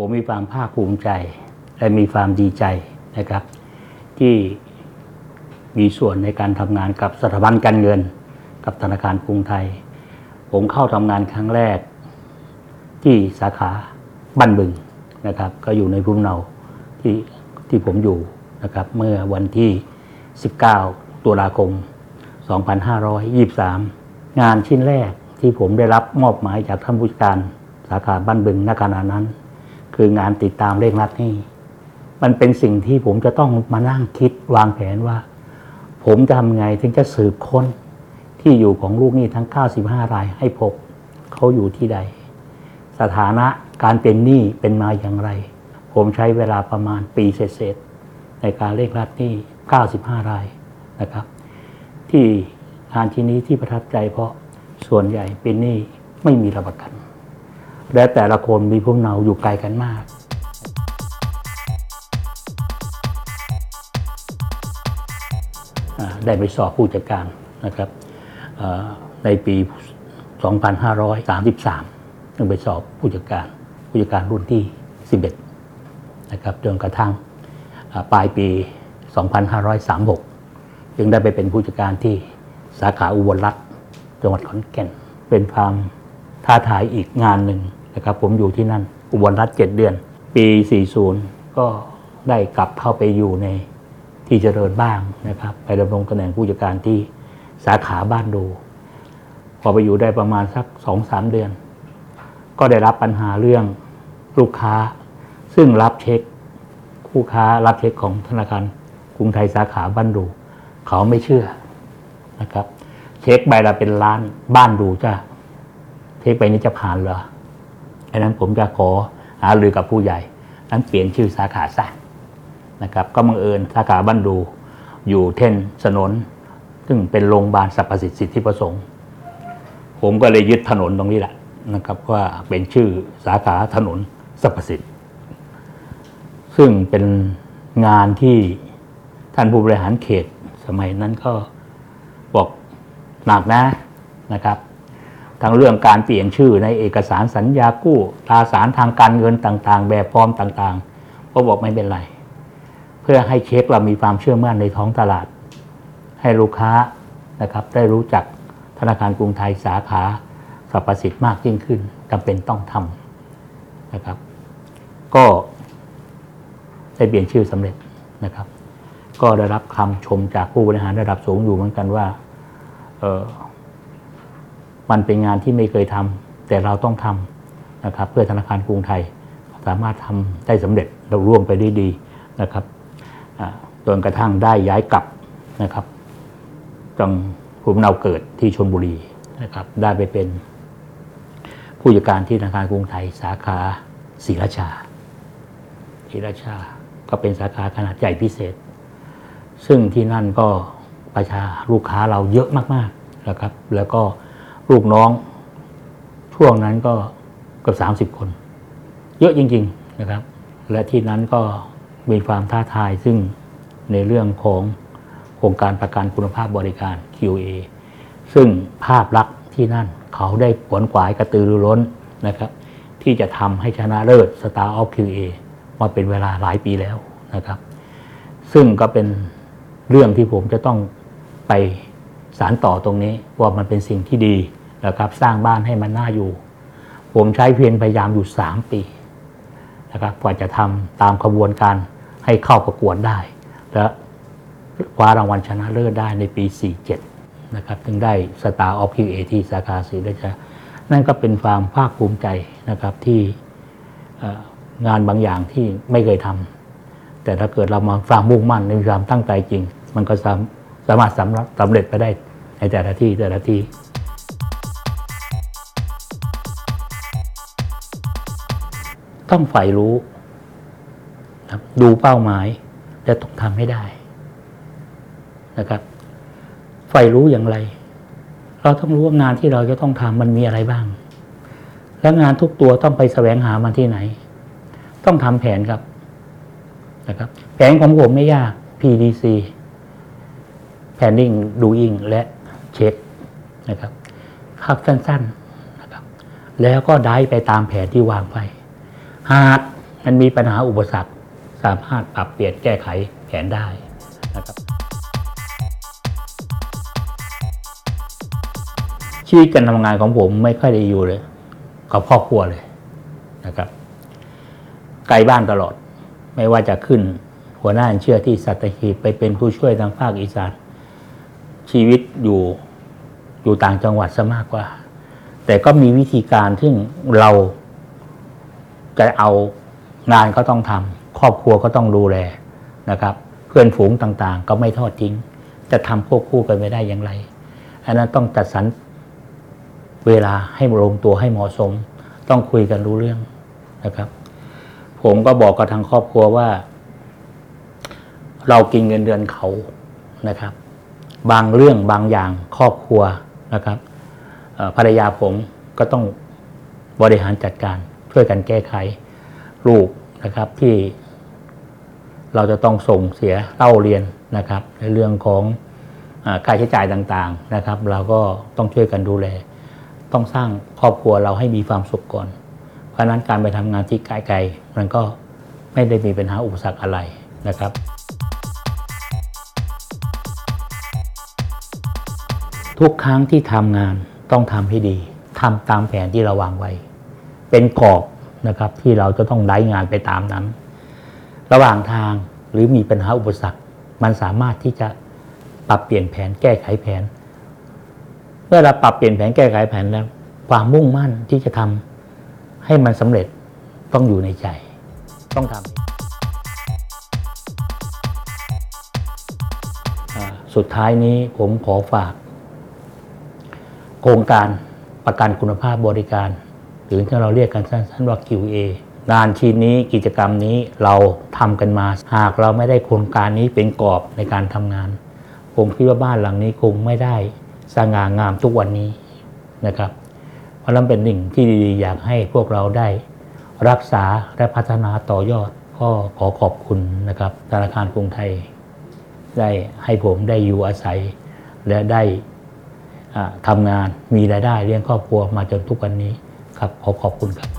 ผมมีความภาคภูมิใจ และมีความดีใจนะครับ ที่มีส่วนในการทำงานกับสถาบันการเงิน กับธนาคารกรุงไทย ผมเข้าทำงานครั้งแรก ที่สาขาบ้านบึงนะครับ ก็อยู่ในภูมิเนาที่ที่ผมอยู่นะครับ เมื่อวันที่ 19 ตุลาคม 2523 งานชิ้นแรกที่ผมได้รับมอบหมายจากท่านผู้จัดการสาขาบ้านบึงณขณะนั้น คืองานติดตามเลขรัดหนี่มันเป็นสิ่งที่ผมจะต้องมานั่งคิดวางแผนว่า ผมจะทำไงถึงจะสืบค้นที่อยู่ของลูกหนี้ทั้ง 95 รายให้พบเขาอยู่ที่ใด สถานะการเป็นหนี้เป็นมาอย่างไร ผมใช้เวลาประมาณปีเศษๆในการเลขรัดหนี้ 95 รายนะครับ ที่งานชิ้นนี้ที่ประทับใจเพราะส่วนใหญ่เป็นหนี้ไม่มีรับประกัน และแต่ละคนมีภูมิเนาอยู่ไกลกันมาก ได้ไปสอบผู้จัดการนะครับเอ่อในปี 2533จึงไปสอบผู้จัดการผู้จัดการรุ่นที่ 11 นะครับจนกระทั่งอ่าปลายปี 2536 จึงได้ไปเป็นผู้จัดการที่สาขาอุบลรัฐจังหวัดขอนแก่น เป็นความท้าทายอีกงานหนึ่ง นะครับผมอยู่ที่นั่น อุบลรัฐ7เดือน ปี 40 ก็ได้กลับเข้าไปอยู่ในที่เจริญบ้างนะครับ ไปดำรงตำแหน่งผู้จัดการที่สาขาบ้านดู พอไปอยู่ได้ประมาณสักสองสามเดือน ก็ได้รับปัญหาเรื่องลูกค้า ซึ่งรับเช็คคู่ค้ารับเช็คของธนาคารกรุงไทยสาขาบ้านดู เขาไม่เชื่อนะครับ เช็คใบละเป็นล้านบ้านดูจะเช็คใบนี้จะผ่านเหรอ อันนั้นผมจะขอหารือกับผู้ใหญ่นั้นเปลี่ยนชื่อสาขาซะนะครับ ก็บังเอิญสาขาบ้านดูอยู่เท่นสนน ซึ่งเป็นโรงพยาบาลสรรพสิทธิสิทธิประสงค์ ผมก็เลยยึดถนนตรงนี้แหละนะครับ ว่าเป็นชื่อสาขาถนนสรรพสิทธิ์ซึ่งเป็นงานที่ท่านผู้บริหารเขตสมัยนั้นก็บอกหนักนะนะครับ ทั้งเรื่องการเปลี่ยนชื่อในเอกสารสัญญากู้ตราสารทางการเงินต่างๆ แบบฟอร์มต่างๆก็บอกไม่เป็นไร เพื่อให้เช็คเรามีความเชื่อมั่นในท้องตลาด ให้ลูกค้านะครับได้รู้จักธนาคารกรุงไทยสาขาสรรพสิทธิ์มากยิ่งขึ้นจำเป็นต้องทำนะครับ ก็ได้เปลี่ยนชื่อสำเร็จนะครับ ก็ได้รับคำชมจากผู้บริหารระดับสูงอยู่เหมือนกันว่าเออ มันเป็นงานที่ไม่เคยทำแต่เราต้องทำนะครับเพื่อธนาคารกรุงไทยสามารถทำได้สำเร็จเราร่วมไปได้ดีนะครับจนกระทั่งได้ย้ายกลับนะครับจังภูมิเนาเกิดที่ชนบุรีนะครับได้ไปเป็นผู้จัดการที่ธนาคารกรุงไทย สาขาศรีราชาศรีราชาก็เป็นสาขาขนาดใหญ่พิเศษ ซึ่งที่นั่นก็ประชาลูกค้าเราเยอะมากๆนะครับ แล้วก็ ลูกน้อง ช่วงนั้นก็เกือบสามสิบคน เยอะจริง ๆนะครับ และที่นั้นก็มีความท้าทายซึ่งในเรื่องของโครงการประกันคุณภาพบริการ QA ซึ่งภาพลักษณ์ที่นั่นเขาได้ผลกวายกระตือรือร้นนะครับที่จะทำให้ชนะเลิศ Star of QA มาเป็นเวลาหลายปีแล้วนะครับ ซึ่งก็เป็นเรื่องที่ผมจะต้องไปสารต่อตรงนี้ว่ามันเป็นสิ่งที่ดี นะครับสร้างบ้านให้มันน่าอยู่ ผมใช้เพียรพยายามอยู่ 3 ปีนะครับกว่าจะทำตามขบวนการให้เข้าประกวดได้ และคว้ารางวัลชนะเลิศได้ในปี 47 นะครับถึงได้ Star of QA ที่สาขาศรีราชานั่นก็เป็นความภาคภูมิใจนะครับที่งานบางอย่างที่ไม่เคยทำแต่ถ้าเกิดเรามาความมุ่งมั่นในความตั้งใจจริง มันก็สามารถสำเร็จไปได้ในแต่ละที่แต่ละที่ ต้องใฝ่รู้ครับดูเป้าหมาย และต้องทำให้ได้นะครับใฝ่รู้อย่างไร เราต้องรู้ว่างานที่เราจะต้องทำมันมีอะไรบ้าง และงานทุกตัวต้องไปแสวงหามันที่ไหน ต้องทำแผนครับนะครับแผนของผมไม่ยาก PDC Planning Doing และเช็คนะครับคับสั้นๆนะครับแล้วก็ได้ไปตามแผนที่วางไป หากมันมีปัญหาอุปสรรค สามารถปรับเปลี่ยนแก้ไขแผนได้นะครับชีวิตการทำงานของผมไม่ค่อยได้อยู่เลยกับครอบครัวเลยนะครับไกลบ้านตลอด ไม่ว่าจะขึ้นหัวหน้าเชื่อที่สัตหีบไปเป็นผู้ช่วยทางภาคอีสานชีวิตอยู่อยู่ต่างจังหวัดซะมากกว่า แต่ก็มีวิธีการที่เรา จะเอางานก็ต้องทำครอบครัวก็ต้องดูแลนะครับ เพื่อนฝูงต่างๆ ก็ไม่ทอดทิ้ง จะทำควบคู่กันไม่ได้อย่างไร อันนั้นต้องจัดสรรเวลาให้ลงตัวให้เหมาะสม ต้องคุยกันรู้เรื่องนะครับ ผมก็บอกกับทางครอบครัวว่า เรากินเงินเดือนเขานะครับ บางเรื่องบางอย่างครอบครัวนะครับภรรยาผมก็ต้องบริหารจัดการ ช่วยกันแก้ไขลูกนะครับที่เราจะต้องส่งเสียเล่าเรียนนะครับ ในเรื่องของอาค่าใช้จ่ายต่างๆนะครับ เราก็ต้องช่วยกันดูแล ต้องสร้างครอบครัวเราให้มีความสุขก่อน เพราะฉะนั้นการไปทำงานที่ไกลๆมันก็ไม่ได้มีปัญหาอุปสรรคอะไรนะครับ ทุกครั้งที่ทำงานต้องทำให้ดีทำตามแผนที่เราวางไว้ เป็นกรอบนะครับที่เราจะต้องไล่งานไปตามนั้น ระหว่างทางหรือมีปัญหาอุปสรรค มันสามารถที่จะปรับเปลี่ยนแผนแก้ไขแผน เมื่อเราปรับเปลี่ยนแผนแก้ไขแผนแล้ว ความมุ่งมั่นที่จะทำให้มันสำเร็จต้องอยู่ในใจ ต้องทำอ่าสุดท้ายนี้ผมขอฝาก โครงการประกันคุณภาพบริการ หรือที่เราเรียกกันสั้นๆว่า QA งานชิ้นนี้กิจกรรมนี้เราทำกันมา หากเราไม่ได้โครงการนี้เป็นกรอบในการทำงาน ผมคิดว่าบ้านหลังนี้คงไม่ได้สง่างามทุกวันนี้นะครับเพราะนั้นเป็นหนึ่งที่ดีๆ อยากให้พวกเราได้ รักษาและพัฒนาต่อยอดก็ขอขอบคุณนะครับธนาคารกรุงไทย ได้ให้ผมได้อยู่อาศัย และได้ทำงานมีรายได้เลี้ยงครอบครัวมาจนทุกวันนี้ ครับขอขอบคุณครับ